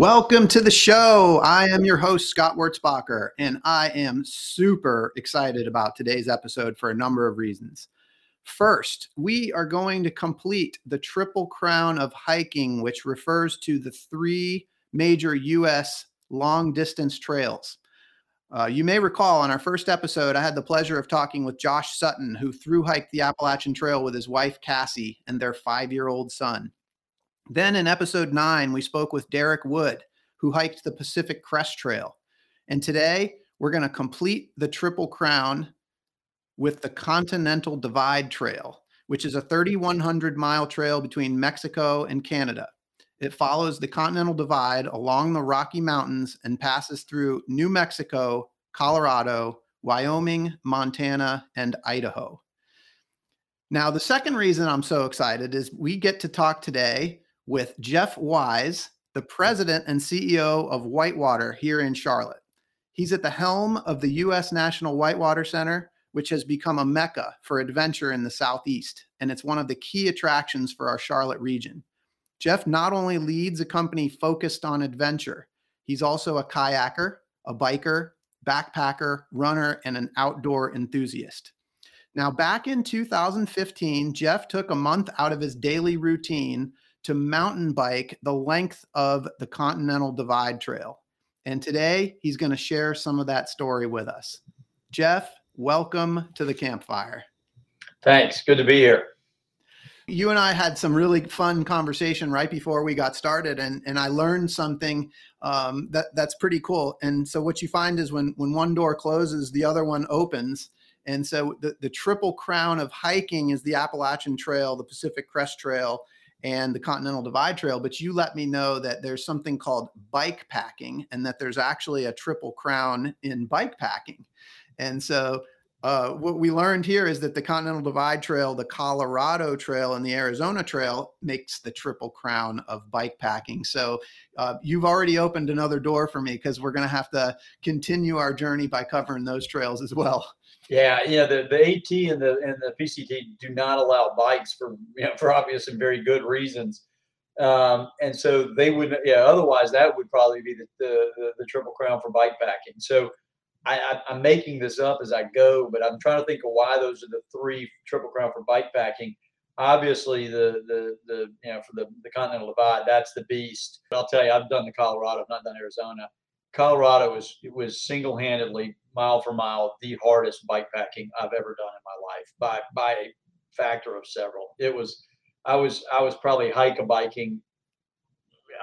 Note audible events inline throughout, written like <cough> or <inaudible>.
Welcome to the show. I am your host, Scott Wurzbacher, and I am super excited about today's episode for a number of reasons. First, we are going to complete the Triple Crown of hiking, which refers to the three major U.S. long distance trails. Uh, you may recall on our first episode, I had the pleasure of talking with Josh Sutton, who through hiked the Appalachian Trail with his wife, Cassie, and their five year old son. Then in episode nine, we spoke with Derek Wood, who hiked the Pacific Crest Trail. And today, we're going to complete the Triple Crown with the Continental Divide Trail, which is a 3,100 mile trail between Mexico and Canada. It follows the Continental Divide along the Rocky Mountains and passes through New Mexico, Colorado, Wyoming, Montana, and Idaho. Now, the second reason I'm so excited is we get to talk today with Jeff Wise, the hmm. president and CEO of Whitewater here in Charlotte. He's at the helm of the U.S. National Whitewater Center, which has become a mecca for adventure in the Southeast, and it's one of the key attractions for our Charlotte region. Jeff not only leads a company focused on adventure, he's also a kayaker, a biker, backpacker, runner, and an outdoor enthusiast. Now, back in 2015, Jeff took a month out of his daily routine to mountain bike the length of the Continental Divide Trail. And today he's going to share some of that story with us. Jeff, welcome to the campfire. Thanks. Good to be here. You and I had some really fun conversation right before we got started, and, and I learned something um, that that's pretty cool. And so what you find is when when one door closes, the other one opens. And so the, the triple crown of hiking is the Appalachian Trail, the Pacific Crest Trail, and the Continental Divide Trail, but you let me know that there's something called bike packing and that there's actually a triple crown in bike packing. And so uh, what we learned here is that the Continental Divide Trail, the Colorado Trail, and the Arizona Trail makes the triple crown of bike packing. So uh, you've already opened another door for me because we're going to have to continue our journey by covering those trails as well. Yeah, yeah. The, the AT and the and the PCT do not allow bikes for you know, for obvious and very good reasons. Um, and so they would yeah. Otherwise, that would probably be the the, the, the triple crown for bike packing. So I, am making this up as I go, but I'm trying to think of why those are the three triple crown for bike packing. Obviously, the the the you know for the the Continental Divide, that's the beast. But I'll tell you, I've done the Colorado, I've not done Arizona. Colorado was was single handedly mile for mile the hardest bike packing I've ever done in my life by by a factor of several. It was I was I was probably hike a biking.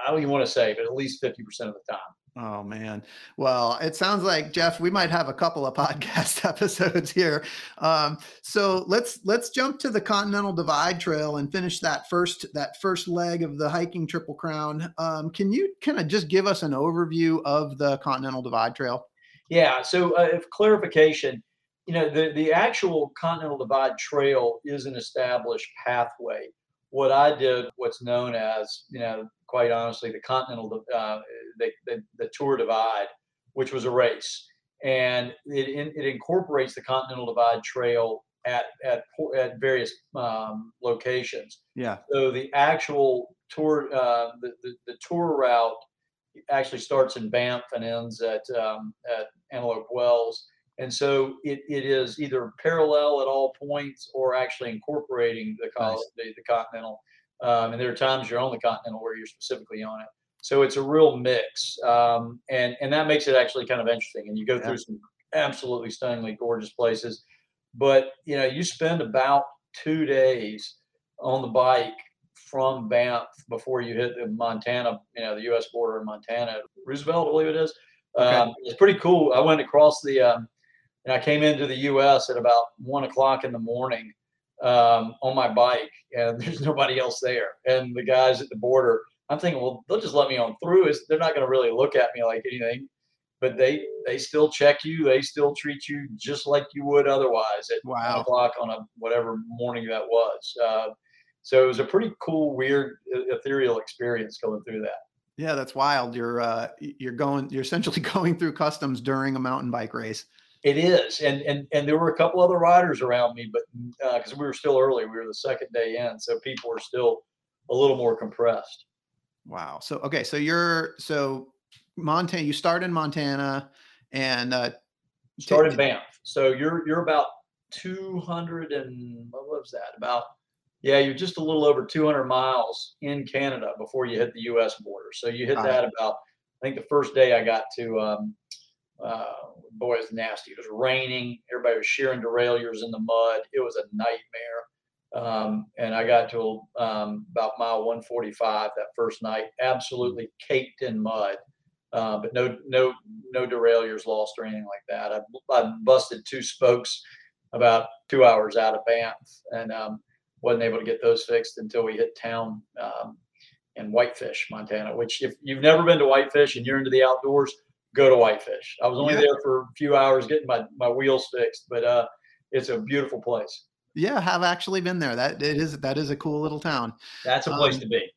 I don't even want to say, but at least fifty percent of the time. Oh man. Well, it sounds like Jeff, we might have a couple of <laughs> podcast episodes here. Um, so let's let's jump to the Continental Divide Trail and finish that first that first leg of the hiking Triple Crown. Um, can you kind of just give us an overview of the Continental Divide Trail? Yeah. So, uh, if clarification, you know, the the actual Continental Divide Trail is an established pathway. What I did, what's known as, you know, quite honestly, the Continental, uh, the, the, the Tour Divide, which was a race, and it it incorporates the Continental Divide Trail at at at various um, locations. Yeah. So the actual tour, uh, the, the the tour route actually starts in Banff and ends at um, at Antelope Wells. And so it, it is either parallel at all points or actually incorporating the, nice. the, the, Continental. Um, and there are times you're on the Continental where you're specifically on it. So it's a real mix. Um, and, and that makes it actually kind of interesting. And you go yeah. through some absolutely stunningly gorgeous places. But, you know, you spend about two days on the bike from Banff before you hit the Montana, you know, the U.S. border in Montana, Roosevelt, I believe it is. Okay. Um, it's pretty cool. I went across the, um, and I came into the U.S. at about one o'clock in the morning um, on my bike, and <laughs> there's nobody else there. And the guys at the border, I'm thinking, well, they'll just let me on through. Is they're not going to really look at me like anything. but they they still check you. They still treat you just like you would otherwise at Wow. one o'clock on a whatever morning that was. Uh, so it was a pretty cool, weird, ethereal experience going through that. Yeah, that's wild. You're uh, you're going. You're essentially <laughs> going through customs during a mountain bike race. It is, and and and there were a couple other riders around me, but because we were still early, we were the second day in, so people were still a little more compressed. Wow. So okay, so you're so Montana. You start in Montana, and uh, t- Started t- Banff, so you're you're about two hundred and what was that? About yeah, you're just a little over two hundred miles in Canada before you hit the U.S. border. So you hit that about I think the first day I got to. Um, uh, boy, it was nasty. It was raining. Everybody was shearing derailleurs in the mud. It was a nightmare. Um, and I got to um, about mile 145 that first night, absolutely caked in mud, uh, but no no no derailleurs lost or anything like that. I, I busted two spokes about two hours out of Banff, and um, wasn't able to get those fixed until we hit town um, in Whitefish, Montana. Which, if you've never been to Whitefish and you're into the outdoors, go to Whitefish. I was only Yeah. there for a few hours getting my my wheels fixed, but uh, it's a beautiful place. yeah, have actually been there. That it is. That is a cool little town. That's a place Um, to be.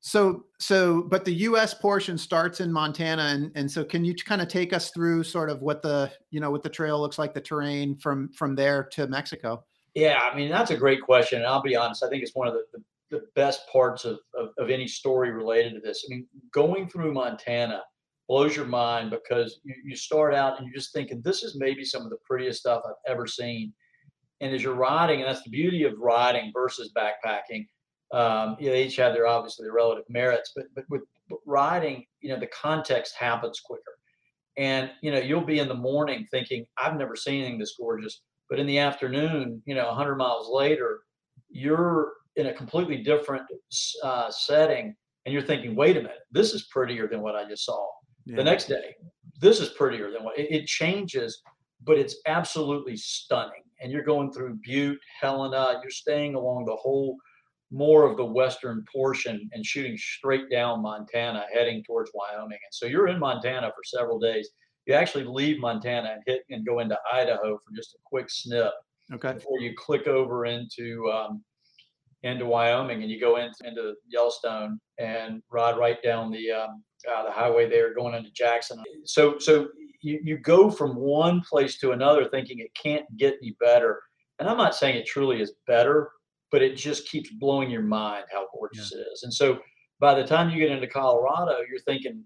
So so, but the U.S. portion starts in Montana, and and so can you kind of take us through sort of what the you know what the trail looks like, the terrain from from there to Mexico? Yeah, I mean that's a great question, and I'll be honest. I think it's one of the, the, the best parts of, of of any story related to this. I mean, going through Montana blows your mind because you, you start out and you're just thinking this is maybe some of the prettiest stuff I've ever seen. And as you're riding, and that's the beauty of riding versus backpacking. Um, you know, they each have their obviously their relative merits, but but with riding, you know, the context happens quicker. And you know, you'll be in the morning thinking, I've never seen anything this gorgeous but in the afternoon, you know, 100 miles later, you're in a completely different uh, setting, and you're thinking, "Wait a minute, this is prettier than what I just saw." Yeah. The next day, this is prettier than what it, it changes, but it's absolutely stunning. And you're going through Butte, Helena, you're staying along the whole more of the western portion and shooting straight down Montana, heading towards Wyoming. And so you're in Montana for several days you actually leave Montana and hit and go into Idaho for just a quick snip okay. before you click over into um, into Wyoming and you go into, into Yellowstone and ride right down the um, uh, the highway there going into Jackson. So so you, you go from one place to another thinking it can't get any better. And I'm not saying it truly is better, but it just keeps blowing your mind how gorgeous it is. And so by the time you get into Colorado, you're thinking,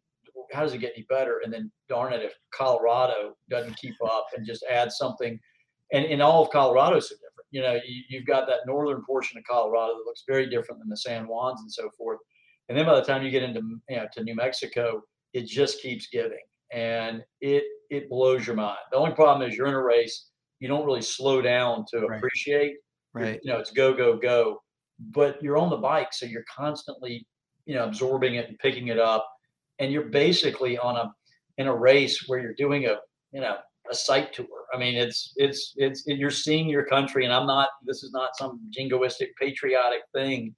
how does it get any better? And then darn it, if Colorado doesn't keep up and just add something, and in all of Colorado is so different. You know, you, you've got that northern portion of Colorado that looks very different than the San Juans and so forth. And then by the time you get into you know to New Mexico, it just keeps giving, and it it blows your mind. The only problem is you're in a race, you don't really slow down to Right. appreciate. You're- Right. You know, it's go go go, but you're on the bike, so you're constantly you know absorbing it and picking it up, and you're basically on a in a race where you're doing a you know a sight tour. I mean, it's it's it's you're seeing your country, and I'm not. This is not some jingoistic patriotic thing,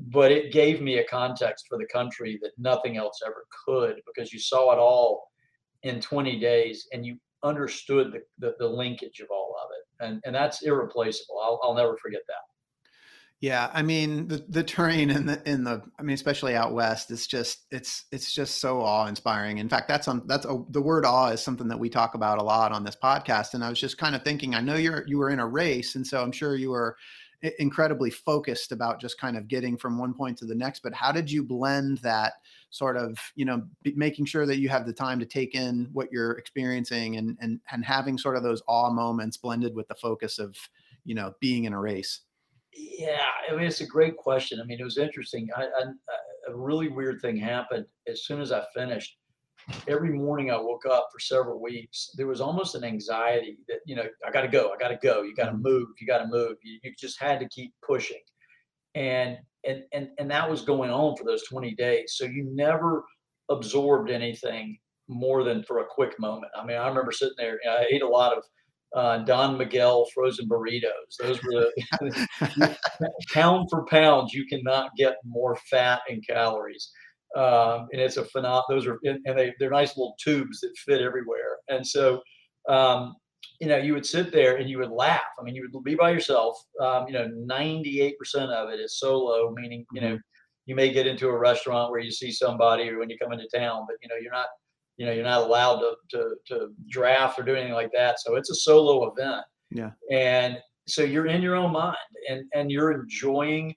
but it gave me a context for the country that nothing else ever could because you saw it all in 20 days and you understood the, the, the linkage of all of it and and that's irreplaceable i'll, I'll never forget that Yeah, I mean the the terrain in the in the I mean especially out west it's just it's it's just so awe inspiring. In fact, that's on that's a, the word awe is something that we talk about a lot on this podcast. And I was just kind of thinking, I know you're you were in a race, and so I'm sure you were incredibly focused about just kind of getting from one point to the next. But how did you blend that sort of you know making sure that you have the time to take in what you're experiencing and and and having sort of those awe moments blended with the focus of you know being in a race. Yeah, I mean, it's a great question. I mean, it was interesting. I, I, a really weird thing happened as soon as I finished. Every morning I woke up for several weeks. There was almost an anxiety that, you know, I got to go, I got to go, you got to Mhm. move, you got to move. You, you just had to keep pushing. And, and, and, and that was going on for those 20 days. So you never absorbed anything more than for a quick moment. I mean, I remember sitting there, I ate a lot of uh, Don Miguel frozen burritos. Those were the <laughs> <laughs> pound for pound, you cannot get more fat and calories. um, and it's a phenom. Those are and they they're nice little tubes that fit everywhere. And so, um, you know, you would sit there and you would laugh. I mean, you would be by yourself. Um, you know, ninety eight percent of it is solo, meaning you know, Mm-hmm. you may get into a restaurant where you see somebody or when you come into town, but you know, you're not. You know, you're not allowed to, to to draft or do anything like that. So it's a solo event. Yeah. And so you're in your own mind and and you're enjoying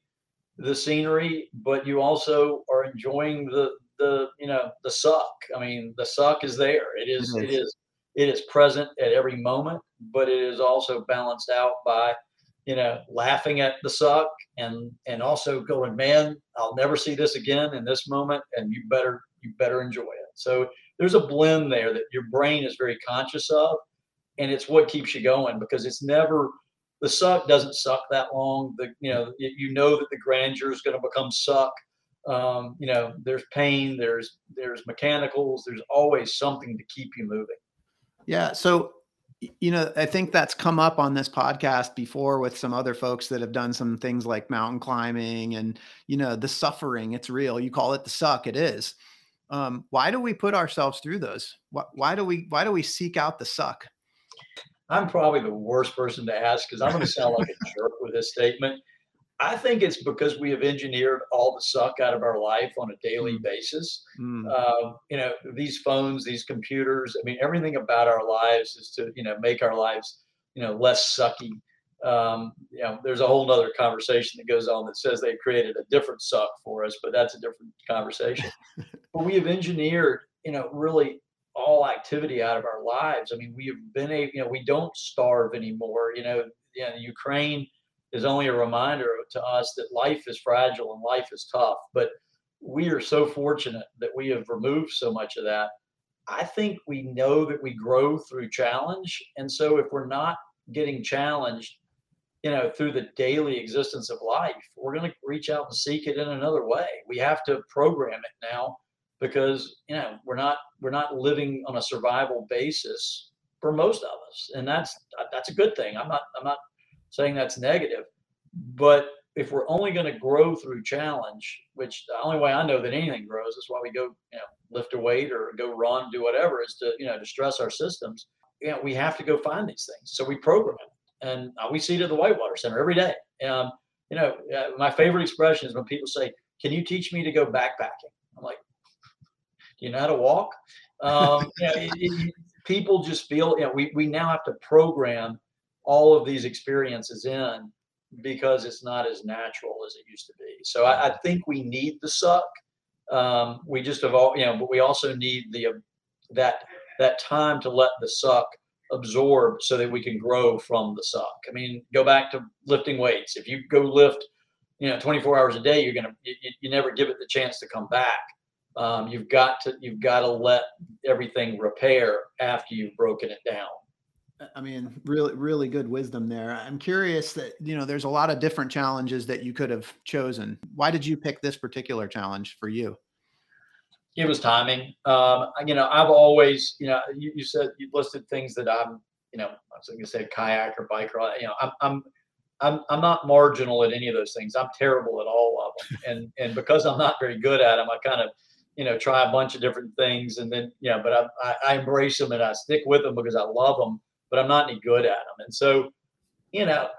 the scenery, but you also are enjoying the the you know the suck. I mean, the suck is there. It is It it is. is it is present at every moment, but it is also balanced out by you know laughing at the suck and and also going, man, I'll never see this again in this moment, and you better you better enjoy it. So there's a blend there that your brain is very conscious of, and it's what keeps you going because it's never the suck doesn't suck that long. The you know you know that the grandeur is going to become suck. Um, you know there's pain, there's there's mechanicals, there's always something to keep you moving. Yeah. So, you know, I think that's come up on this podcast before with some other folks that have done some things like mountain climbing and, you know, the suffering. It's real. You call it the suck. It is. Um, why do we put ourselves through those? Why, why do we, why do we seek out the suck? I'm probably the worst person to ask because I'm going to sound like a jerk with this statement. I think it's because we have engineered all the suck out of our life on a daily Mm. basis. Mm, uh, you know these phones these computers i mean everything about our lives is to you know make our lives you know less sucky um, you know there's a whole nother conversation that goes on that says they created a different suck for us but that's a different conversation <laughs> but we have engineered you know really all activity out of our lives i mean we have been able, you know we don't starve anymore you know you know ukraine is only a reminder to us that life is fragile and life is tough but we are so fortunate that we have removed so much of that. I think we know that we grow through challenge. And so if we're not getting challenged, you know, through the daily existence of life, we're going to reach out and seek it in another way. We have to program it now because, you know, we're not we're not living on a survival basis for most of us. And that's that's a good thing. I'm not I'm not saying that's negative. But if we're only going to grow through challenge, which the only way I know that anything grows is why we go, you know, lift a weight or go run, do whatever, is to, you know, to stress our systems. You know, we have to go find these things. So we program it. And uh, we see it at the Whitewater Center every day. Um, you know, uh, my favorite expression is when people say, Can you teach me to go backpacking? I'm like, Do you know how to walk? Um, you know, it- it- people just feel, you know, we, we now have to program all of these experiences in because it's not as natural as it used to be. So I, I think we need the suck. Um, we just have you know, but we also need the um, that that time to let the suck absorb so that we can grow from the suck. I mean, go back to lifting weights. If you go lift, you know, 24 hours a day, you're gonna you, you- never give it the chance to come back. Um, you've got to you've got to let everything repair after you've broken it down. I mean, really, really good wisdom there. I'm curious that, you know, there's a lot of different challenges that you could have chosen. Why did you pick this particular challenge for you? It was timing. Um, you know, I've always, you know, you, you said you listed things that I'm, you know, I was going to say kayak or bike or, you know, I'm, I'm, I'm, I'm not marginal at any of those things. I'm terrible at all of them, and and because I'm not very good at them, I kind of, you know, try a bunch of different things, and then, you know, but I, I, I embrace them and I stick with them because I love them, but I'm not any good at them, and so, you know, uh,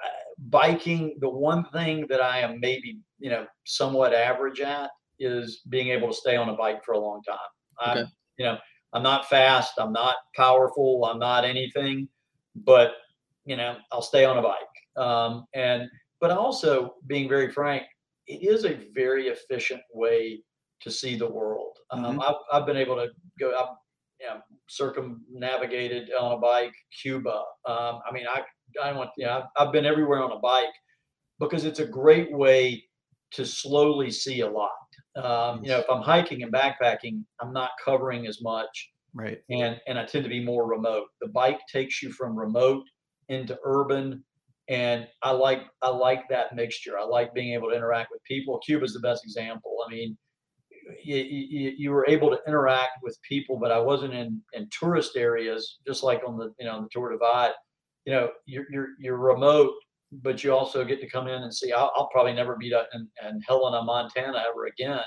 biking. The one thing that I am maybe, you know, somewhat average at is being able to stay on a bike for a long time. I'm, Okay. you know, I'm not fast, I'm not powerful, I'm not anything, but you know, I'll stay on a bike. Um, and but also being very frank, it is a very efficient way to see the world. Um, I've, I've been able to go, I've you know, circumnavigated on a bike, Cuba. Um, I mean, I I want you know, I've, I've been everywhere on a bike because it's a great way to slowly see a lot. Um, you know, if I'm hiking and backpacking, I'm not covering as much, Right. and and I tend to be more remote. The bike takes you from remote into urban, and I like I like that mixture. I like being able to interact with people. Cuba's the best example. I mean, you, you, you were able to interact with people, but I wasn't in in tourist areas, just like on the you know on the Tour Divide. You know, you're you're you're remote, but you also get to come in and see. I'll, I'll probably never be in, in Helena, Montana ever again,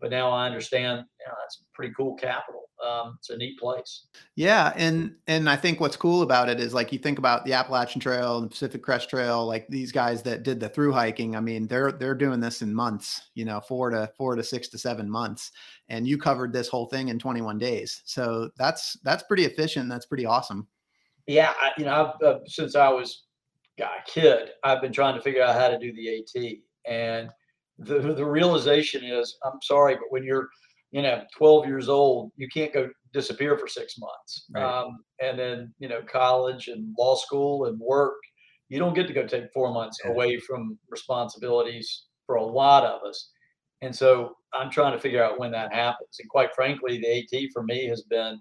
but now I understand. You know, that's pretty cool capital. Um, it's a neat place. Yeah, and and I think what's cool about it is like you think about the Appalachian Trail, and the Pacific Crest Trail, like these guys that did the through hiking. I mean, they're they're doing this in months, you know, four to four to six to seven months, and you covered this whole thing in 21 days. So that's that's pretty efficient. That's pretty awesome. Yeah, I, you know, I've, uh, since I was a kid, I've been trying to figure out how to do the AT, and the the realization is, I'm sorry, but when you're you know 12 years old you can't go disappear for six months right. um, and then you know college and law school and work you don't get to go take four months yeah. away from responsibilities for a lot of us and so i'm trying to figure out when that happens and quite frankly the at for me has been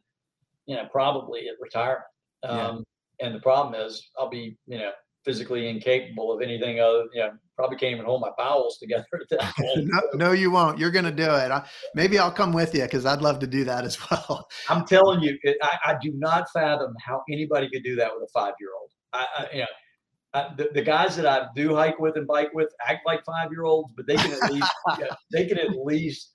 you know probably at retirement um, yeah. and the problem is i'll be you know physically incapable of anything other, you know, probably can't even hold my bowels together at that <laughs> point. no, no, you won't. You're going to do it. I, maybe I'll come with you because I'd love to do that as <laughs> well. I'm telling you, it, I, I, do not fathom how anybody could do that with a five year old. I, I, you know, I, the, the, guys that I do hike with and bike with act like five year olds, but they can at least, <laughs> you know, they can at least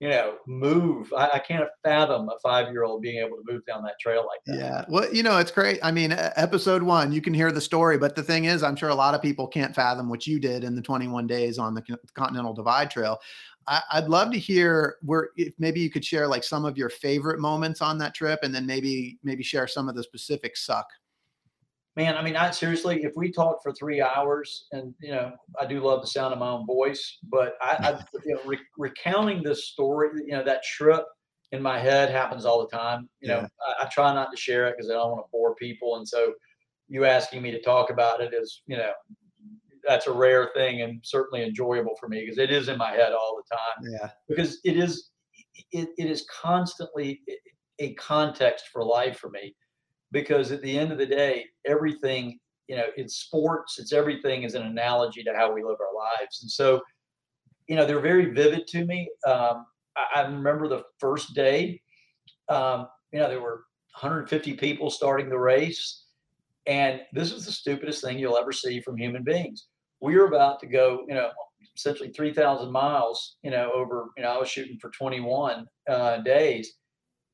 you know, move. I, I can't fathom a five year old being able to move down that trail like that. Yeah. Well, you know, it's great. I mean, episode one, you can hear the story, but the thing is, I'm sure a lot of people can't fathom what you did in the 21 days on the Continental Divide Trail. I, would love to hear where if maybe you could share like some of your favorite moments on that trip and then maybe maybe share some of the specific suck man, I mean, I seriously, if we talk for three hours, and you know, I do love the sound of my own voice, but I, I <laughs> you know, re- recounting this story, you know, that trip in my head happens all the time. You know, I, I try not to share it because I don't want to bore people, and so you asking me to talk about it is, you know, that's a rare thing and certainly enjoyable for me because it is in my head all the time. Yeah, because it is, it, it is constantly a context for life for me because at the end of the day, everything, you know, it's sports, it's everything is an analogy to how we live our lives. And so, you know, they're very vivid to me. Um, I, I, remember the first day, um, you know, there were 150 people starting the race. And this is the stupidest thing you'll ever see from human beings. We are about to go, you know, essentially 3,000 miles, you know, over, you know, I was shooting for 21 uh, days.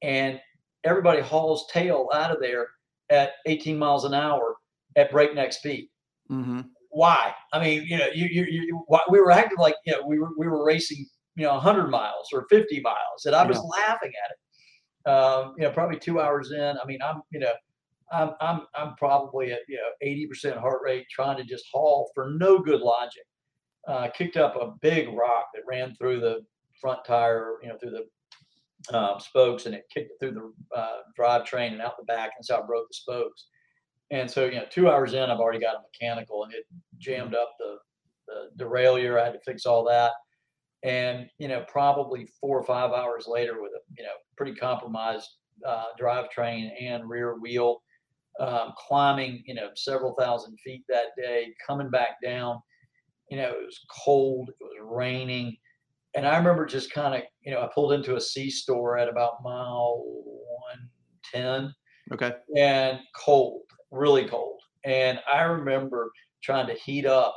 And everybody hauls tail out of there at 18 miles an hour at breakneck speed. Mm-hmm. Why? I mean, you know, you, you, you, we were acting like, you know, we were, we were racing, you know, 100 miles or 50 miles, and I was yeah. laughing at it. Um, you know, probably two hours in. I mean, I'm, you know, I'm, I'm, I'm probably at, you know, 80% heart rate trying to just haul for no good logic. Uh, kicked up a big rock that ran through the front tire, you know, through the um, spokes and it kicked through the uh, drivetrain and out the back, and so I broke the spokes. And so, you know, two hours in, I've already got a mechanical, and it jammed up the, the derailleur. I had to fix all that, and you know, probably four or five hours later, with a you know pretty compromised uh, drivetrain and rear wheel, um, climbing you know several thousand feet that day, coming back down. You know, it was cold, it was raining and I remember just kind of, you know, I pulled into a C store at about mile 110. Okay. And cold, really cold. And I remember trying to heat up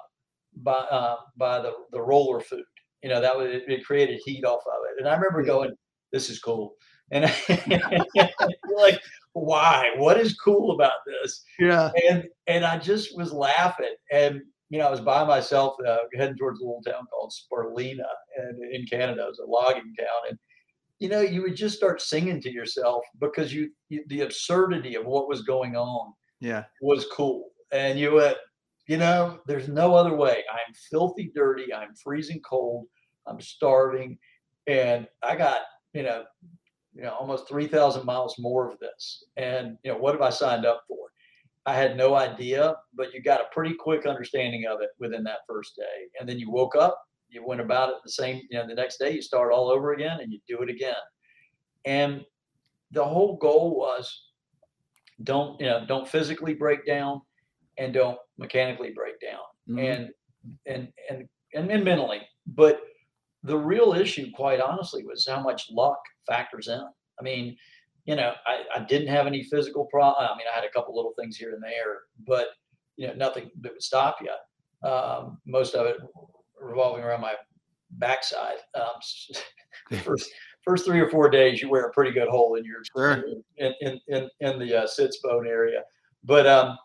by uh, by the the roller food. You know, that was it, it created heat off of it. And I remember going, "This is cool." And you're <laughs> like, "Why? What is cool about this?" Yeah. And and I just was laughing. And you know, I was by myself uh, heading towards a little town called Sparlina and in Canada. It was a logging town. And, you know, you would just start singing to yourself because you, you the absurdity of what was going on yeah was cool. And you went, you know, there's no other way. I'm filthy dirty. I'm freezing cold. I'm starving. And I got, you know, you know, almost 3,000 miles more of this. And, you know, what have I signed up for? I had no idea, but you got a pretty quick understanding of it within that first day. And then you woke up, you went about it the same, you know, the next day you start all over again and you do it again. And the whole goal was don't, you know, don't physically break down and don't mechanically break down mm-hmm. and, and, and, and, and mentally. But the real issue, quite honestly, was how much luck factors in. I mean, you know, I, I didn't have any physical problem. I mean, I had a couple little things here and there, but you know, nothing that would stop you. Um, most of it revolving around my backside. Um, <laughs> first first three or four days you wear a pretty good hole in your Sure. in in in, in the uh, sits bone area. But um,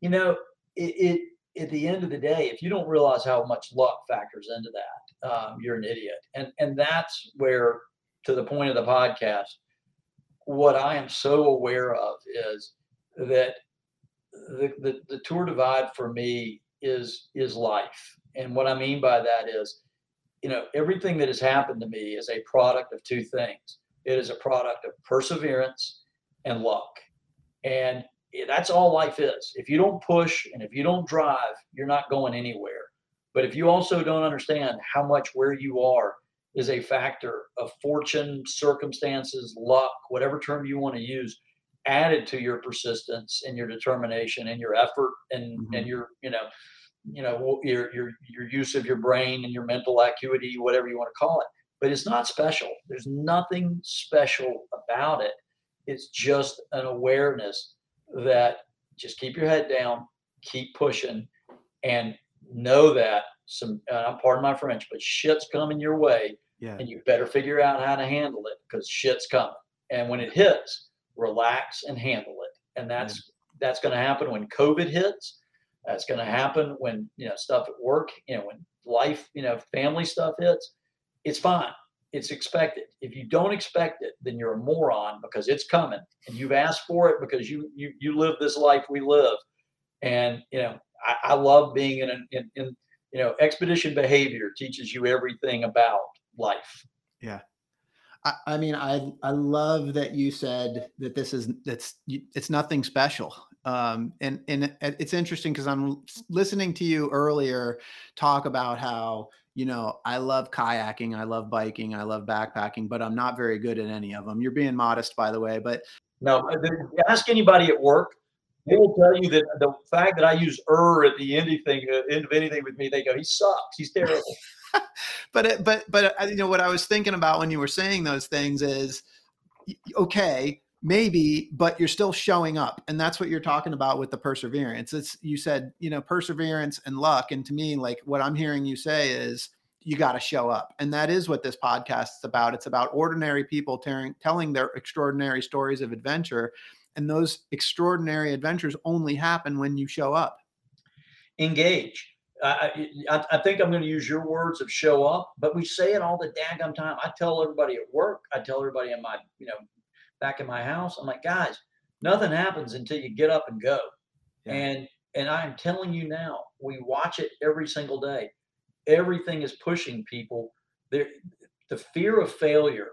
you know, it, it at the end of the day, if you don't realize how much luck factors into that, um, you're an idiot. And and that's where, to the point of the podcast, what I am so aware of is that the, the, the tour divide for me is is life. And what I mean by that is, you know, everything that has happened to me is a product of two things. It is a product of perseverance and luck. And that's all life is. If you don't push and if you don't drive, you're not going anywhere. But if you also don't understand how much where you are is a factor of fortune, circumstances, luck, whatever term you want to use, added to your persistence and your determination and your effort and Mhm. and your you know you know your your your use of your brain and your mental acuity, whatever you want to call it. But it's not special. There's nothing special about it. It's just an awareness that just keep your head down, keep pushing, and know that some. Uh, pardon my French, but shit's coming your way, Yeah. and you better figure out how to handle it because shit's coming. And when it hits, relax and handle it. And that's that's going to happen when COVID hits. That's going to happen when you know stuff at work, you know, when life, you know, family stuff hits. It's fine. It's expected. If you don't expect it, then you're a moron because it's coming, and you've asked for it because you you you live this life we live. And you know, I, I love being in, an- in in you know, expedition behavior teaches you everything about life. I, I mean, I I love that you said that this is that's it's nothing special. Um, and and it's interesting because I'm listening to you earlier talk about how you know I love kayaking, I love biking, I love backpacking, but I'm not very good at any of them. You're being modest, by the way, but No, ask anybody at work. They will tell you that the fact that I use "er" at the end of anything, uh, end of anything with me, they go, "He sucks. He's terrible." <laughs> but but but uh, you know what I was thinking about when you were saying those things is okay maybe but you're still showing up. And that's what you're talking about with the perseverance. It's you said you know perseverance and luck. And to me like what i'm hearing you say is you got to show up. And that is what this podcast is about. It's about ordinary people tearing, telling their extraordinary stories of adventure and those extraordinary adventures only happen when you show up Engage. I, I, I think I'm going to use your words of show up, but we say it all the daggum time. I tell everybody at work. I tell everybody in my, you know, back in my house. I'm like, guys, nothing happens until you get up and go. Yeah. And and I'm telling you now, we watch it every single day. Everything is pushing people. There, the fear of failure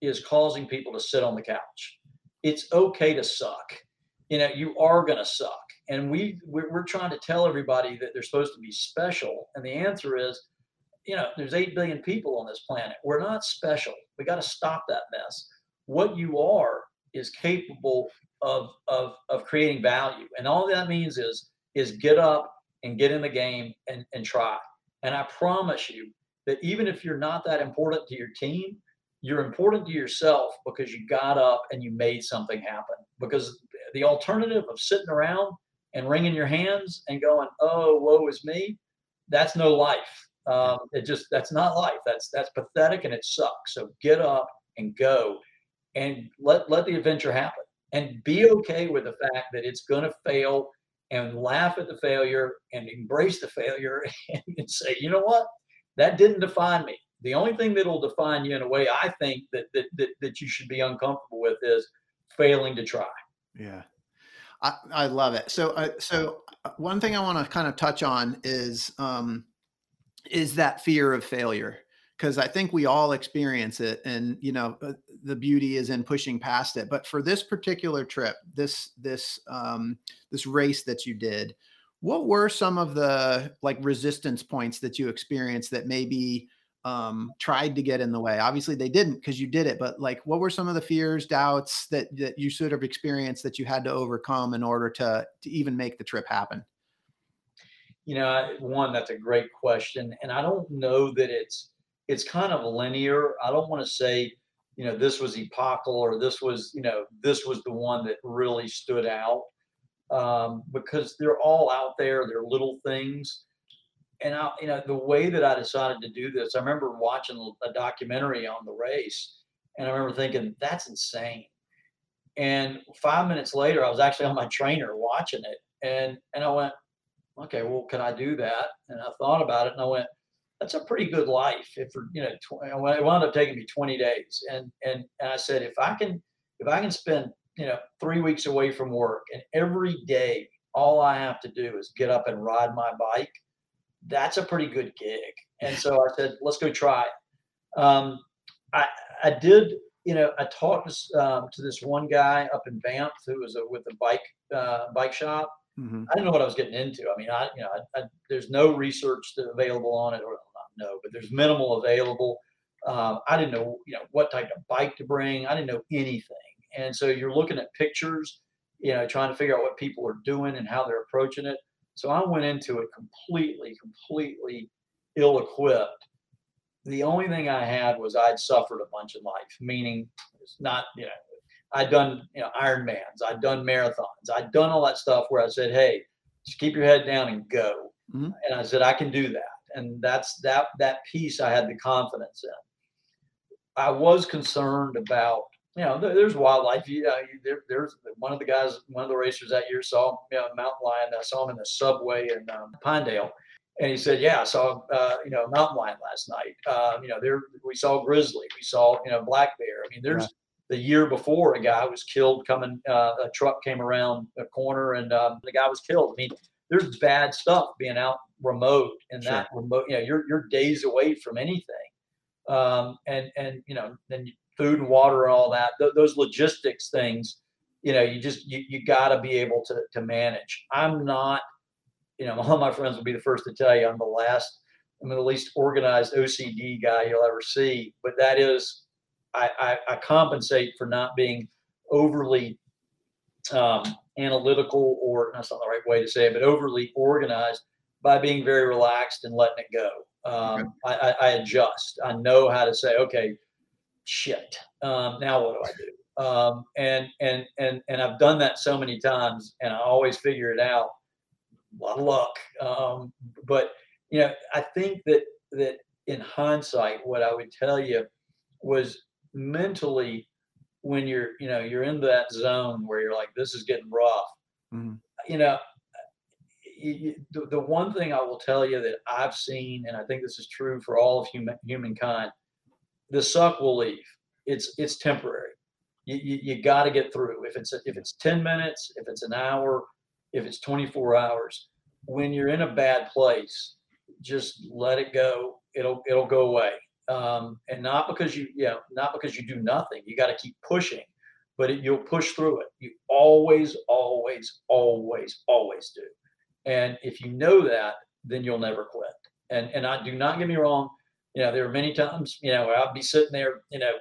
is causing people to sit on the couch. It's okay to suck. You know, you are going to suck. And we we're, trying to tell everybody that they're supposed to be special. And the answer is, you know, there's 8 billion people on this planet. We're not special. We got to stop that mess. What you are is capable of, of, of creating value. And all that means is, is get up and get in the game and, and try. And I promise you that even if you're not that important to your team, you're important to yourself because you got up and you made something happen. Because the alternative of sitting around and wringing your hands and going, "Oh, woe is me," that's no life. Um, it just that's not life. That's that's pathetic and it sucks. So get up and go, and let let the adventure happen, and be okay with the fact that it's going to fail, and laugh at the failure and embrace the failure, <laughs> and say, you know what, that didn't define me. The only thing that'll define you in a way I think that that that, that you should be uncomfortable with is failing to try. Yeah. I, I love it. So, uh, so uh, one thing I want to kind of touch on is, um, is that fear of failure. Cause I think we all experience it and, you know, uh, the beauty is in pushing past it. But for this particular trip, this, this, um, this race that you did, what were some of the like resistance points that you experienced that maybe, um tried to get in the way obviously they didn't because you did it but like what were some of the fears doubts that that you sort of experienced that you had to overcome in order to to even make the trip happen You know, one that's a great question, and I don't know that it's it's kind of linear. I don't want to say, you know, this was epochal or this was, you know, this was the one that really stood out um, because they're all out there. They're little things, and I, you know, the way that I decided to do this, I remember watching a documentary on the race, and I remember thinking, that's insane. And five minutes later, I was actually on my trainer watching it, and and I went, okay, well, can I do that? And I thought about it, and I went, that's a pretty good life. If you know, tw- it wound up taking me 20 days, and and and I said, if I can, if I can spend you know three weeks away from work, and every day all I have to do is get up and ride my bike, that's a pretty good gig. <laughs> And so I said, let's go try it. Um, I I did. You know, I talked um, to this one guy up in Banff who was a, with a bike uh, bike shop, Mhm. I didn't know what I was getting into. I mean, I you know, I, I, there's no research that available on it, or not no, but there's minimal available. Um, I didn't know you know what type of bike to bring. I didn't know anything, and so you're looking at pictures, you know, trying to figure out what people are doing and how they're approaching it. So I went into it completely, completely ill-equipped. The only thing I had was I'd suffered a bunch in life, meaning it's not you know I'd done, you know, Ironmans, I'd done marathons, I'd done all that stuff where I said, hey, just keep your head down and go. Mhm. And I said, I can do that. And that's that that piece I had the confidence in. I was concerned about, you know, there, there's wildlife. You, uh, you- there, there's one of the guys, one of the racers that year saw you know, a mountain lion. I saw him in the subway in um, Pinedale. And he said, "Yeah, I saw uh, you know a mountain lion last night. Uh, you know, there we saw grizzly, we saw you know black bear. I mean, there's Right. the year before a guy was killed coming uh, a truck came around a corner and um, the guy was killed i mean there's bad stuff being out remote and that remote you know you're, you're days away from anything um, and and you know then you- food and water and all that th- those logistics things you know you just you, you got to be able to to manage i'm not you know <laughs> all my friends will be the first to tell you i'm the last i'm the least organized ocd guy you'll ever see but that is I, I, I compensate for not being overly um, analytical, or that's not the right way to say it, but overly organized by being very relaxed and letting it go. Um, I, I, I adjust. I know how to say, okay, shit. Um, now what do I do? Um, and and and and I've done that so many times, and I always figure it out. A lot of luck. Um, but you know, I think that that in hindsight, what I would tell you was mentally when you're you know you're in that zone where you're like this is getting rough Mhm. you know you, the, the one thing i will tell you that i've seen and i think this is true for all of human, humankind the suck will leave. It's it's temporary. You, you, you got to get through. If it's if it's 10 minutes if it's an hour if it's 24 hours when you're in a bad place just let it go. It'll it'll go away. Um, and not because you you know not because you do nothing. You got to keep pushing but it, you'll push through it. You always always always always do. And if you know that then you'll never quit. And and i do not get me wrong you know there are many times you know I'd be sitting there you know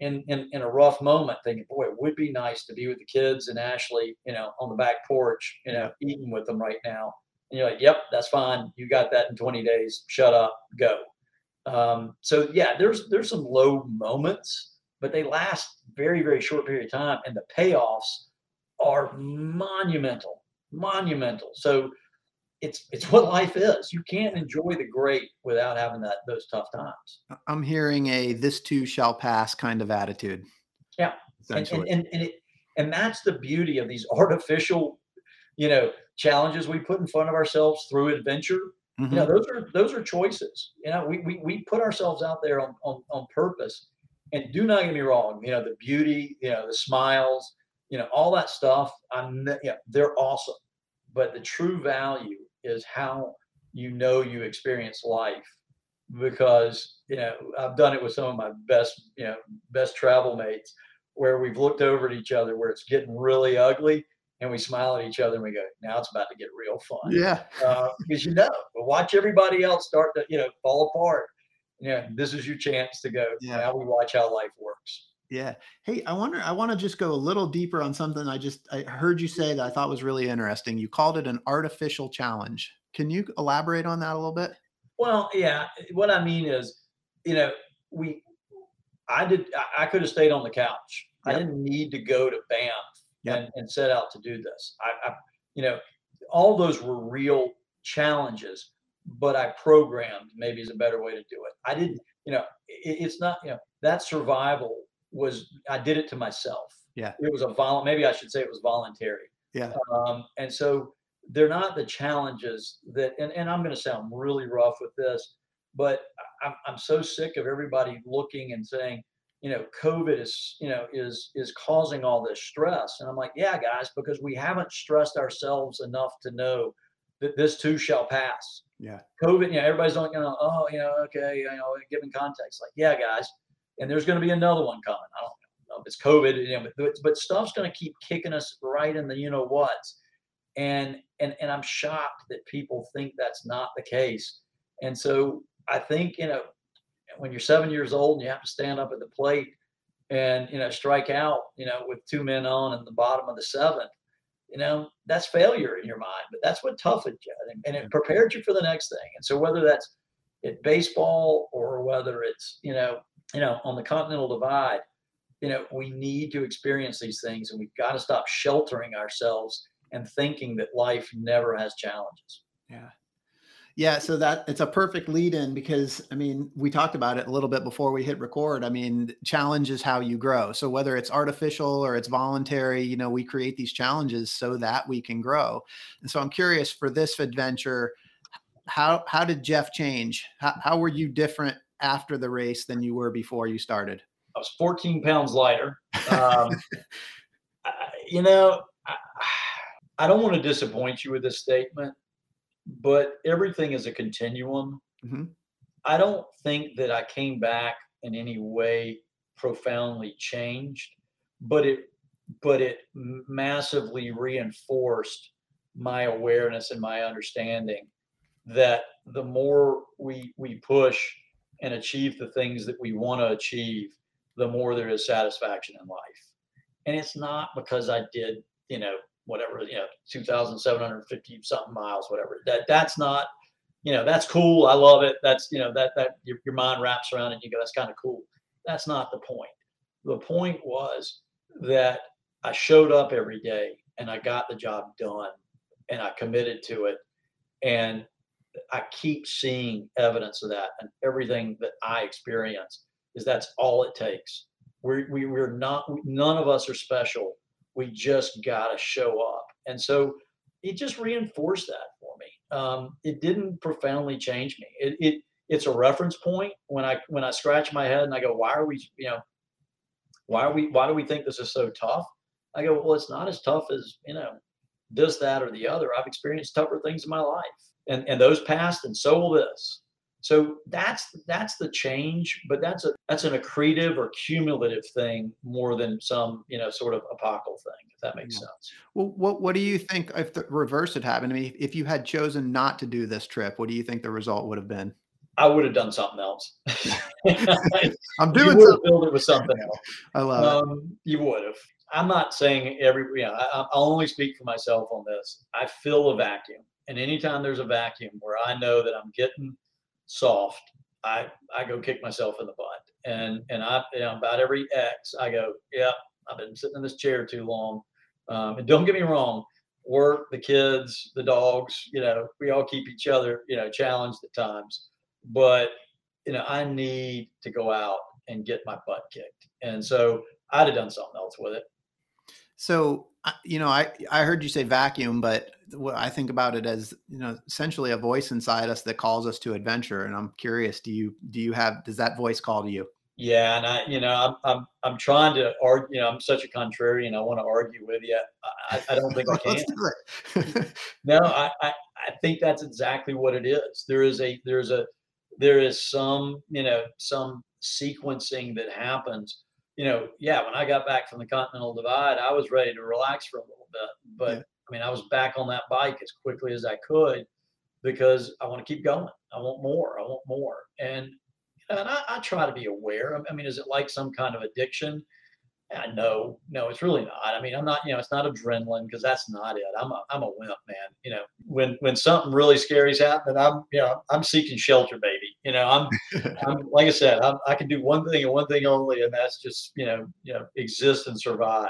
in, in in a rough moment thinking boy it would be nice to be with the kids and ashley you know on the back porch you know eating with them right now. And you're like yep that's fine. You got that in 20 days. Shut up. Go. Um, so yeah, there's there's some low moments, but they last very very short period of time, and the payoffs are monumental, monumental. So it's it's what life is. You can't enjoy the great without having that those tough times. I'm hearing a this too shall pass kind of attitude. Yeah. And and and and, it, and that's the beauty of these artificial, you know, challenges we put in front of ourselves through adventure Mhm. you know those are those are choices you know we we, we put ourselves out there on, on on purpose and do not get me wrong you know the beauty you know the smiles you know all that stuff i'm they're awesome but the true value is how you know you experience life because you know i've done it with some of my best you know best travel mates where we've looked over at each other where it's getting really ugly and we smile at each other and we go now it's about to get real fun yeah. uh, because you know, but watch everybody else start to you know fall apart. You know, this is your chance to go. Yeah. Now we watch how life works. Yeah. Hey, I wonder, I want to just go a little deeper on something I just I heard you say that I thought was really interesting. You called it an artificial challenge. Can you elaborate on that a little bit? Well, yeah. Eh, what I mean is, you know, we, I did, I, I could have stayed on the couch. I didn't need to go to Banff Yep. and, and set out to do this. I, I, you know, all those were real challenges, but I programmed maybe is a better way to do it. I didn't, you know, it, it's not, you know, that survival was I did it to myself. Yeah. It was a vol maybe I should say it was voluntary. Yeah. Um, and so they're not the challenges that and, and I'm gonna sound really rough with this, but I'm I'm so sick of everybody looking and saying, you know, COVID is, you know, is is causing all this stress. And I'm like, yeah, guys, because we haven't stressed ourselves enough to know that this too shall pass. Yeah. COVID, you know, everybody's like, you know, oh, you know, okay, you know, given context, like, yeah, guys, and there's going to be another one coming. I don't know if it's COVID, you know, but, but stuff's going to keep kicking us right in the you know what's, and and and I'm shocked that people think that's not the case. And so I think you know, when you're seven years old and you have to stand up at the plate and you know strike out, you know, with two men on in the bottom of the seventh, you know, that's failure in your mind. But that's what toughened you, and it prepared you for the next thing. And so whether that's at baseball or whether it's you know you know, on the continental divide, you know, we need to experience these things and we've got to stop sheltering ourselves and thinking that life never has challenges. Yeah. Yeah, so that it's a perfect lead in because I mean, we talked about it a little bit before we hit record. I mean, challenge is how you grow. So whether it's artificial or it's voluntary, you know, we create these challenges so that we can grow. And so I'm curious for this adventure, how how did Jeff change? How, how were you different after the race than you were before you started? I was 14 pounds lighter. Um, <laughs> you know, I, I, don't want to disappoint you with this statement, but everything is a continuum. Mm-hmm. I don't think that I came back in any way profoundly changed, but it but it massively reinforced my awareness and my understanding that the more we we push and achieve the things that we want to achieve, the more there is satisfaction in life. And it's not because I did, you know, whatever, you know, 2,750 something miles, whatever. That that's not, you know, that's cool. I love it. That's, you know, that that your, your mind wraps around and you go, that's kind of cool. That's not the point. The point was that I showed up every day and I got the job done and I committed to it. And I keep seeing evidence of that, and everything that I experience is that's all it takes. We we we're not none of us are special. We just gotta show up, and so it just reinforced that for me. Um, it didn't profoundly change me. It, it it's a reference point when I when I scratch my head and I go, why are we you know why are we why do we think this is so tough? I go, well, it's not as tough as you know this that or the other. I've experienced tougher things in my life and and those passed, and so will this. So that's that's the change, but that's a that's an accretive or cumulative thing more than some you know sort of apocal thing, if that makes yeah. sense. Well, what what do you think if the reverse had happened? I mean, if you had chosen not to do this trip, what do you think the result would have been? I would have done something else. <laughs> I'm <laughs> doing you something. Build it with something else. I love um, it. You would have. I'm not saying every. Yeah, I, I'll only speak for myself on this. I fill a vacuum and anytime there's a vacuum where I know that I'm getting soft, I I go kick myself in the butt. And and I you know, about every X I go, yeah, I've been sitting in this chair too long. Um, and don't get me wrong, work, the kids, the dogs, you know, we all keep each other, you know, challenged at times. But you know, I need to go out and get my butt kicked. And so I'd have done something else with it. So, you know, I, I heard you say vacuum, but what I think about it as, you know, essentially a voice inside us that calls us to adventure. And I'm curious, do you, do you have, does that voice call to you? Yeah. And I, you know, I'm, I'm, I'm trying to argue, you know, I'm such a contrarian. I want to argue with you. I, I don't think I <laughs> can. <laughs> no, I, I, I think that's exactly what it is. There is a, there's a, there is some, you know, some sequencing that happens you know, yeah, when I got back from the Continental Divide, I was ready to relax for a little bit. But yeah. I mean, I was back on that bike as quickly as I could because I want to keep going. I want more. I want more. And and I, I try to be aware. I mean, is it like some kind of addiction? I know, no, it's really not. I mean, I'm not, you know, it's not adrenaline because that's not it. I'm a, I'm a wimp, man. You know, when when something really scary's happening, I'm, you know, I'm seeking shelter, baby. You know, I'm, <laughs> I'm like I said, I'm, I can do one thing and one thing only, and that's just, you know, you know, exist and survive.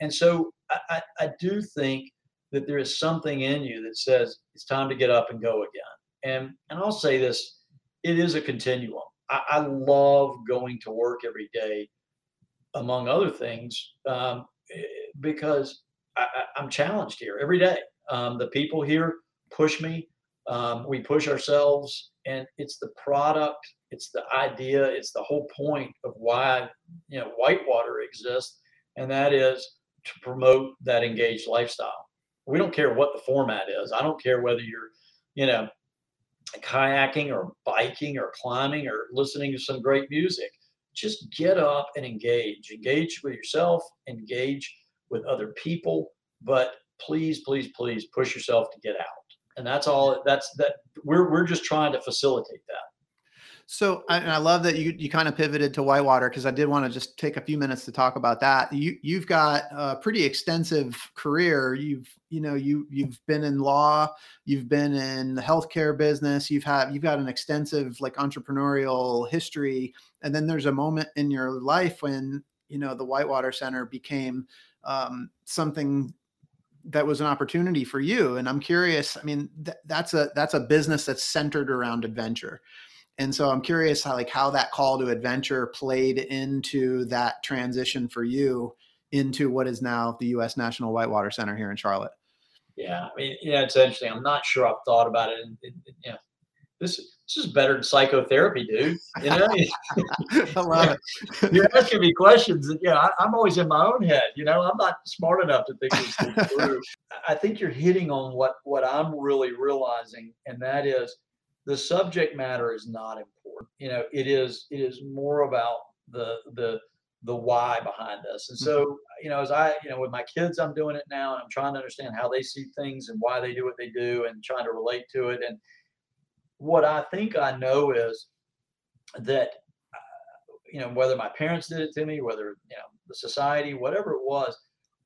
And so I, I, I do think that there is something in you that says it's time to get up and go again. And and I'll say this, it is a continuum. I, I love going to work every day, among other things, um, eh, because I, am challenged here every day. Um, the people here push me. Um, we push ourselves, and it's the product, it's the idea, it's the whole point of why you know Whitewater exists, and that is to promote that engaged lifestyle. We don't care what the format is. I don't care whether you're, you know, kayaking or biking or climbing or listening to some great music. Just get up and engage. Engage with yourself, engage with other people, but please, please, please push yourself to get out. And that's all that's that we're we're just trying to facilitate that. So, and I love that you you kind of pivoted to whitewater because I did want to just take a few minutes to talk about that. You you've got a pretty extensive career. You've you know you you've been in law, you've been in the healthcare business. You've had you've got an extensive like entrepreneurial history. And then there's a moment in your life when you know the Whitewater Center became um, something that was an opportunity for you and i'm curious i mean th- that's a that's a business that's centered around adventure and so i'm curious how like how that call to adventure played into that transition for you into what is now the us national whitewater center here in charlotte yeah i mean yeah it's interesting i'm not sure i've thought about it and, yeah this this is better than psychotherapy, dude. You know, <laughs> I love it. <laughs> You're asking me questions, and yeah, I, am always in my own head. You know, I'm not smart enough to think things through. <laughs> I think you're hitting on what what I'm really realizing, and that is the subject matter is not important. You know, it is it is more about the the the why behind this. And so, mm-hmm. you know, as I, you know, with my kids, I'm doing it now and I'm trying to understand how they see things and why they do what they do and trying to relate to it. And what I think I know is that, uh, you know, whether my parents did it to me, whether, you know, the society, whatever it was,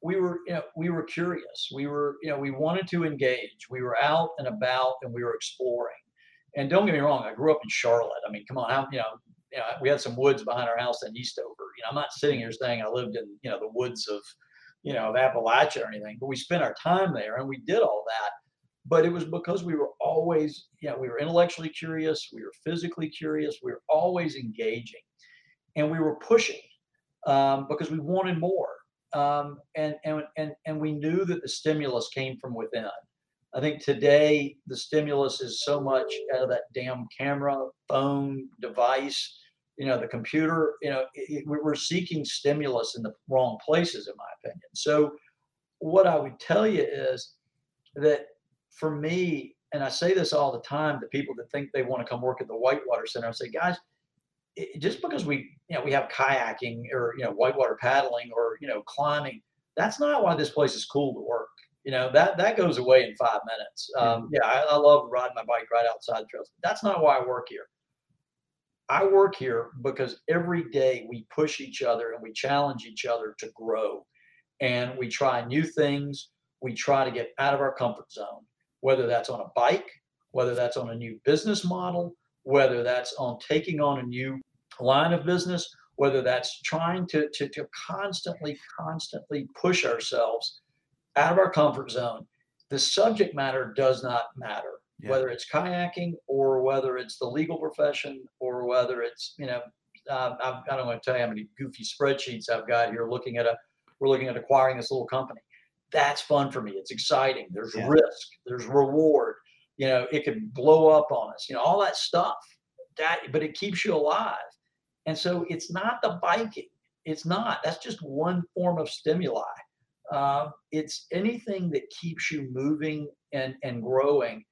we were, you know, we were curious. We were, you know, we wanted to engage. We were out and about and we were exploring. And don't get me wrong, I grew up in Charlotte. I mean, come on, how, you know, you know, we had some woods behind our house in Eastover. You know, I'm not sitting here saying I lived in, you know, the woods of, you know, of Appalachia or anything, but we spent our time there and we did all that. But it was because we were always, you know, we were intellectually curious, we were physically curious, we were always engaging, and we were pushing um, because we wanted more. Um, and, and, and, and we knew that the stimulus came from within. I think today the stimulus is so much out of that damn camera, phone, device, you know, the computer. You know, it, we're seeking stimulus in the wrong places, in my opinion. So, what I would tell you is that for me, and I say this all the time to people that think they want to come work at the Whitewater Center, I say, guys, it, just because we, you know, we have kayaking or you know whitewater paddling or you know climbing, that's not why this place is cool to work you know that that goes away in five minutes. Um, yeah, I, I, love riding my bike right outside the trails. That's not why I work here. I work here because every day we push each other and we challenge each other to grow, and we try new things. We try to get out of our comfort zone, whether that's on a bike, whether that's on a new business model, whether that's on taking on a new line of business, whether that's trying to, to, to constantly, constantly push ourselves out of our comfort zone. The subject matter does not matter, yeah. whether it's kayaking or whether it's the legal profession or whether it's, you know, uh, I, I don't want to tell you how many goofy spreadsheets I've got here looking at a, we're looking at acquiring this little company. That's fun for me. It's exciting. There's yeah. risk, there's reward. You know, it could blow up on us, you know, all that stuff. That, but it keeps you alive. And so it's not the biking. It's not. That's just one form of stimuli. Uh, it's anything that keeps you moving and, and growing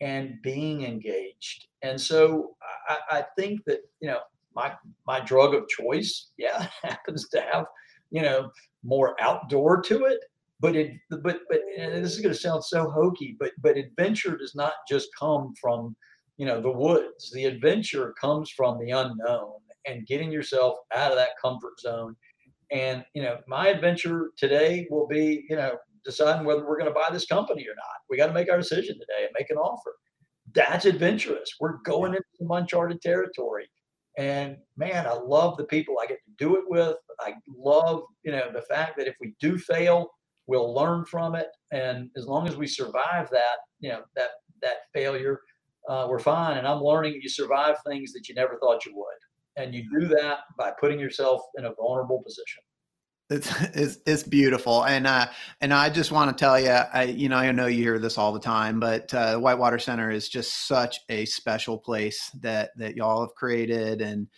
and being engaged. And so I, I think that, you know, my, my drug of choice, yeah, <laughs> happens to have, you know, more outdoor to it. But it, but, but this is going to sound so hokey, but, but adventure does not just come from, you know, the woods. The adventure comes from the unknown and getting yourself out of that comfort zone and you know, my adventure today will be, you know, deciding whether we're going to buy this company or not. We got to make our decision today and make an offer. That's adventurous. We're going into some uncharted territory. And man, I love the people I get to do it with. I love, you know, the fact that if we do fail, we'll learn from it. And as long as we survive that, you know, that that failure, uh, we're fine. And I'm learning you survive things that you never thought you would. And you do that by putting yourself in a vulnerable position. It's, it's, it's beautiful, and uh, and I just want to tell you, I you know I know you hear this all the time, but uh, Whitewater Center is just such a special place that that y'all have created, and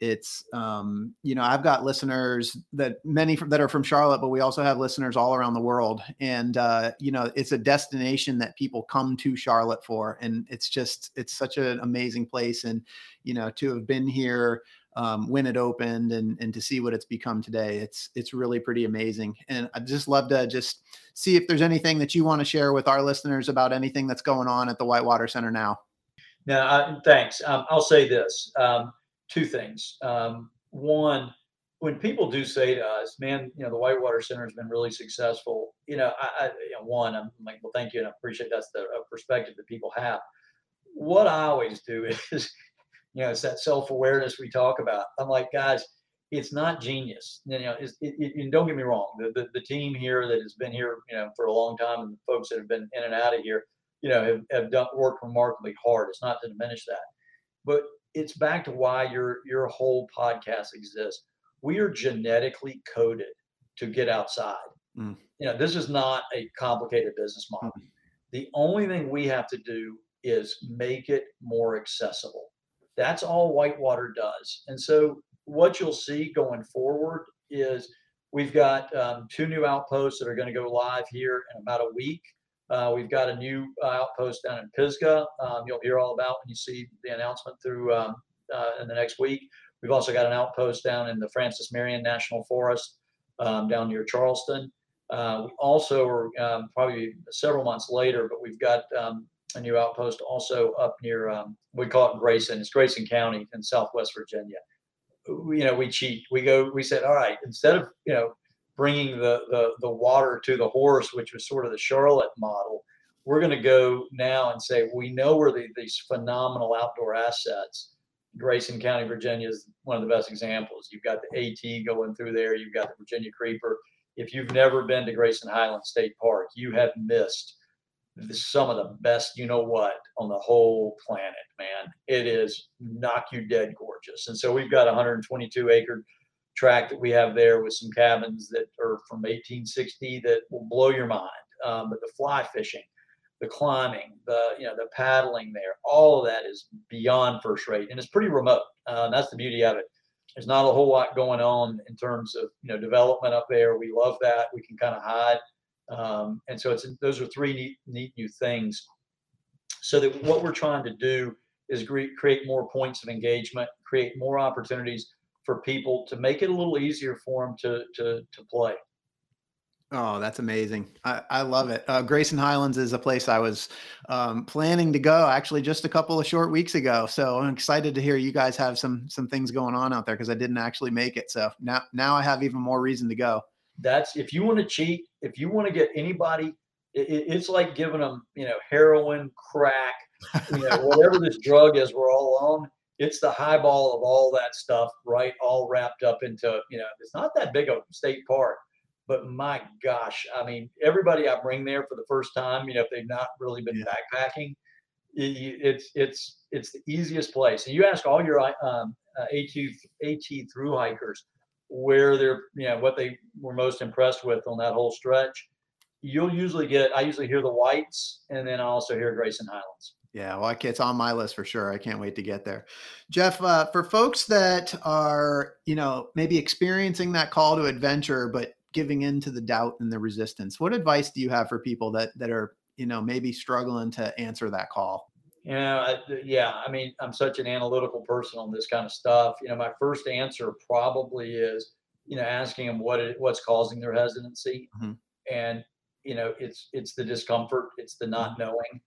it's um, you know I've got listeners that many from, that are from Charlotte, but we also have listeners all around the world, and uh, you know it's a destination that people come to Charlotte for, and it's just it's such an amazing place, and you know to have been here um, when it opened and and to see what it's become today. It's it's really pretty amazing. And I'd just love to just see if there's anything that you want to share with our listeners about anything that's going on at the Whitewater Center now. Now, uh, thanks. Um, I'll say this: um, two things. Um, one, when people do say to us, "Man, you know, the Whitewater Center has been really successful," you know, I, I you know, one, I'm like, "Well, thank you," and I appreciate that's the perspective that people have. What I always do <laughs> is you know, it's that self awareness we talk about. I'm like, guys, it's not genius. You know, it, it, it, don't get me wrong. The, the, the team here that has been here, you know, for a long time, and the folks that have been in and out of here, you know, have, have done worked remarkably hard. It's not to diminish that, but it's back to why your your whole podcast exists. We are genetically coded to get outside. Mm. You know, this is not a complicated business model. Mm. The only thing we have to do is make it more accessible. That's all Whitewater does. And so what you'll see going forward is we've got um, two new outposts that are going to go live here in about a week. Uh, we've got a new uh, outpost down in Pisgah. Um, you'll hear all about when you see the announcement through um, uh, in the next week. We've also got an outpost down in the Francis Marion National Forest um, down near Charleston. Uh, we also are um, probably several months later, but we've got um, a new outpost also up near um, we call it Grayson. It's Grayson County in Southwest Virginia. You know, we cheat. We go. We said, all right, instead of you know bringing the the the water to the horse, which was sort of the Charlotte model, we're going to go now and say we know where the, these phenomenal outdoor assets. Grayson County, Virginia is one of the best examples. You've got the AT going through there. You've got the Virginia Creeper. If you've never been to Grayson Highland State Park, you have missed some of the best you know what on the whole planet man it is knock you dead gorgeous and so we've got 122 acre tract that we have there with some cabins that are from 1860 that will blow your mind. Um, but the fly fishing the climbing the you know the paddling there all of that is beyond first rate and it's pretty remote. Uh, that's the beauty of it. There's not a whole lot going on in terms of you know development up there. We love that. We can kind of hide. Um, and so it's those are three neat, neat new things. So that what we're trying to do is create more points of engagement, create more opportunities for people to make it a little easier for them to to to play. Oh, that's amazing. I, I love it. Uh, Grayson Highlands is a place I was um, planning to go actually just a couple of short weeks ago. So I'm excited to hear you guys have some some things going on out there because I didn't actually make it. So now now I have even more reason to go that's if you want to cheat, if you want to get anybody, it, it's like giving them, you know, heroin, crack, you know, whatever this <laughs> drug is we're all on. It's the highball of all that stuff, right? All wrapped up into, you know, it's not that big of a state park, but my gosh, I mean, everybody I bring there for the first time, you know, if they've not really been yeah. backpacking, it's it's it's the easiest place. And you ask all your um, uh, AT AT through hikers, where they're, you know, what they were most impressed with on that whole stretch, you'll usually get, I usually hear the whites and then I also hear Grayson Highlands. Yeah, well, it's on my list for sure. I can't wait to get there. Jeff, uh, for folks that are, you know, maybe experiencing that call to adventure, but giving in to the doubt and the resistance, what advice do you have for people that that are, you know, maybe struggling to answer that call? You know, I, yeah, I mean, I'm such an analytical person on this kind of stuff. You know, my first answer probably is, you know, asking them what it, what's causing their hesitancy, mm-hmm. and you know, it's it's the discomfort, it's the not mm-hmm. knowing.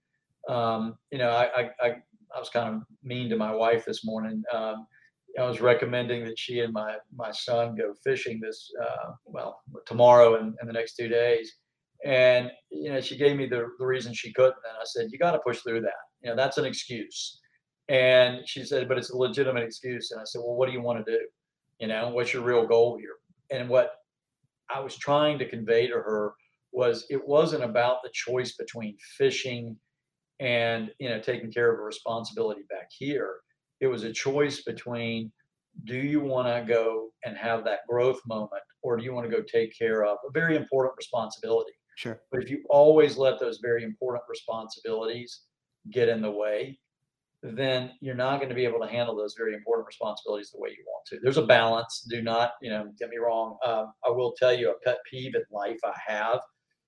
Um, you know, I, I I was kind of mean to my wife this morning. Um, I was recommending that she and my my son go fishing this uh, well tomorrow and, and the next two days, and you know, she gave me the, the reason she couldn't, and I said, you got to push through that you know, that's an excuse. And she said, but it's a legitimate excuse. And I said, well, what do you want to do? You know, what's your real goal here? And what I was trying to convey to her was it wasn't about the choice between fishing and you know taking care of a responsibility back here. It was a choice between do you want to go and have that growth moment or do you want to go take care of a very important responsibility Sure. but if you always let those very important responsibilities get in the way then you're not going to be able to handle those very important responsibilities the way you want to there's a balance do not you know get me wrong um, i will tell you a pet peeve in life i have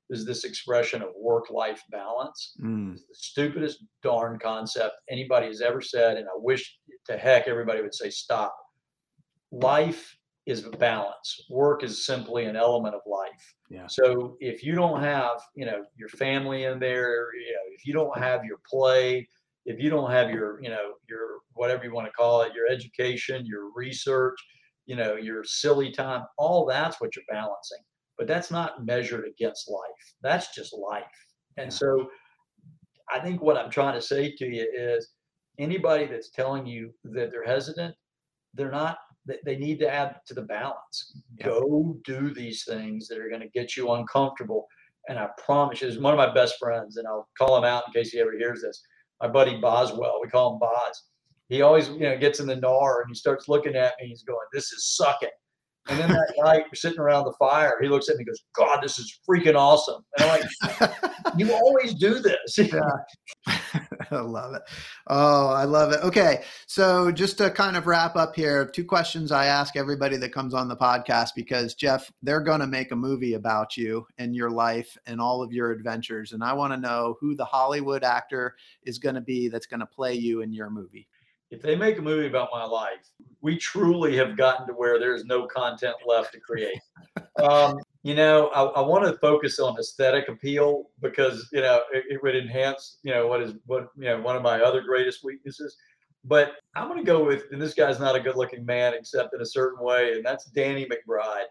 is this expression of work life balance. Mm. it's the stupidest darn concept anybody has ever said and i wish to heck everybody would say stop. Life is a balance. Work is simply an element of life. Yeah. so if you don't have you know your family in there you know if you don't have your play if you don't have your you know your whatever you want to call it your education your research you know your silly time all that's what you're balancing but that's not measured against life. That's just life. And so i think what i'm trying to say to you is anybody that's telling you that they're hesitant they're not they, they need to add to the balance. Yeah. go do these things that are going to get you uncomfortable. And i promise you, is one of my best friends and i'll call him out in case he ever hears this. My buddy boswell we call him boz. He always you know gets in the gnar and he starts looking at me he's going this is sucking and then that night we're sitting around the fire he looks at me and goes god this is freaking awesome and i'm like <laughs> you always do this <laughs> I love it. Oh, I love it. Okay. So, just to kind of wrap up here, two questions I ask everybody that comes on the podcast because, Jeff, they're going to make a movie about you and your life and all of your adventures. And I want to know who the Hollywood actor is going to be that's going to play you in your movie. If they make a movie about my life, we truly have gotten to where there's no content left to create. <laughs> um, you know, I, I want to focus on aesthetic appeal because you know it, it would enhance you know what is what you know one of my other greatest weaknesses. But I'm going to go with, and this guy's not a good-looking man except in a certain way, and that's Danny McBride.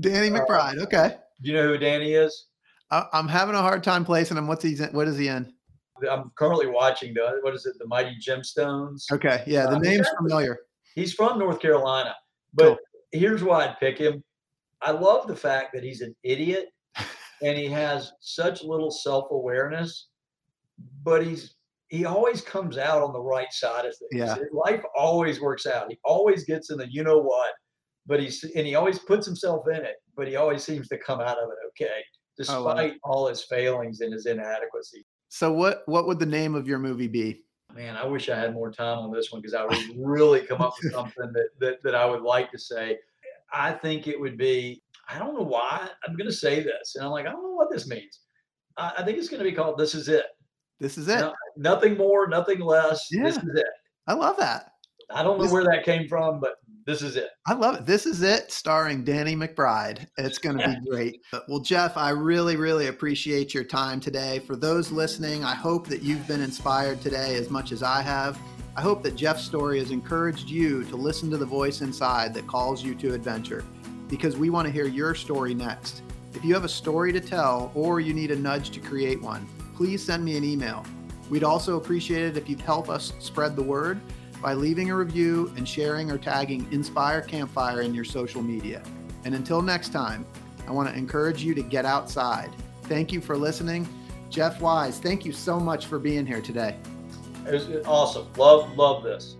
Danny Uh, McBride. Okay. Do you know who Danny is? I, I'm having a hard time placing him. What's he? What is he in? I'm currently watching the what is it, the Mighty Gemstones. Okay. Yeah. The Uh, name's familiar. He's from North Carolina, but Cool. here's why I'd pick him. I love the fact that he's an idiot <laughs> and he has such little self-awareness, but he's he always comes out on the right side of things. Yeah. Life always works out. He always gets in the you know what, but he's and he always puts himself in it, but he always seems to come out of it okay, I love it. despite all his failings and his inadequacy. So, what what would the name of your movie be? Man, I wish I had more time on this one because I would really come up with <laughs> something that, that that I would like to say. I think it would be. I don't know why I'm going to say this, and I'm like, I don't know what this means. I, I think it's going to be called "This Is It." This is it. No, nothing more, nothing less. This is it. I love that. I don't know This- where that came from, but this is it. I love it. This is it, starring Danny McBride. It's going to be <laughs> great. Well, Jeff, I really, really appreciate your time today. For those listening, I hope that you've been inspired today as much as I have. I hope that Jeff's story has encouraged you to listen to the voice inside that calls you to adventure because we want to hear your story next. If you have a story to tell or you need a nudge to create one, please send me an email. We'd also appreciate it if you'd help us spread the word by leaving a review and sharing or tagging Inspire Campfire in your social media. And until next time, I want to encourage you to get outside. Thank you for listening. Jeff Wise, thank you so much for being here today. It was awesome. Love, love this.